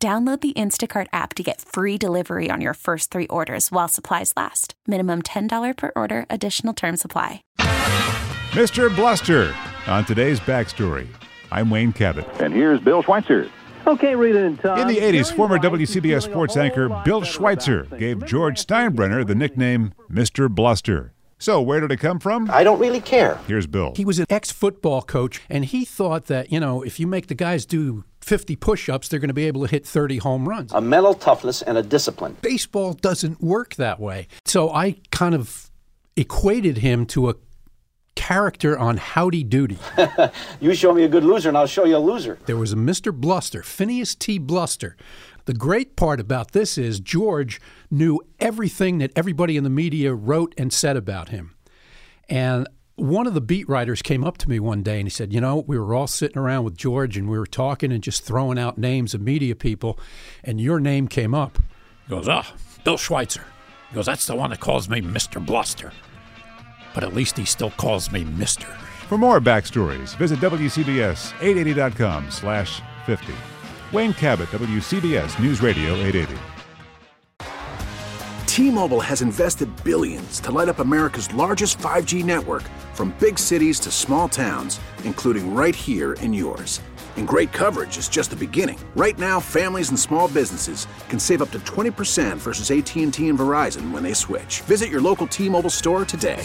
Download the Instacart app to get free delivery on your first three orders while supplies last. Minimum $10 per order, additional term supply. Mr. Bluster on today's backstory. I'm Wayne Cabot. And here's Bill Schweitzer. Okay, Rita and Tom. In the 80s, former WCBS sports anchor Bill Schweitzer gave George Steinbrenner the nickname Mr. Bluster. So, where did it come from? I don't really care. Here's Bill. He was an ex football coach, and he thought that, you know, if you make the guys do 50 push ups, they're going to be able to hit 30 home runs. A mental toughness and a discipline. Baseball doesn't work that way. So I kind of equated him to a character on Howdy Doody. you show me a good loser, and I'll show you a loser. There was a Mr. Bluster, Phineas T. Bluster. The great part about this is George knew everything that everybody in the media wrote and said about him. And one of the beat writers came up to me one day and he said, You know, we were all sitting around with George and we were talking and just throwing out names of media people, and your name came up. He goes, Ah, oh, Bill Schweitzer. He goes, That's the one that calls me Mr. Bluster. But at least he still calls me Mr. For more backstories, visit WCBS880.com slash 50. Wayne Cabot, WCBS News Radio 880. T-Mobile has invested billions to light up America's largest 5G network from big cities to small towns, including right here in yours. And great coverage is just the beginning. Right now, families and small businesses can save up to 20% versus AT&T and Verizon when they switch. Visit your local T-Mobile store today.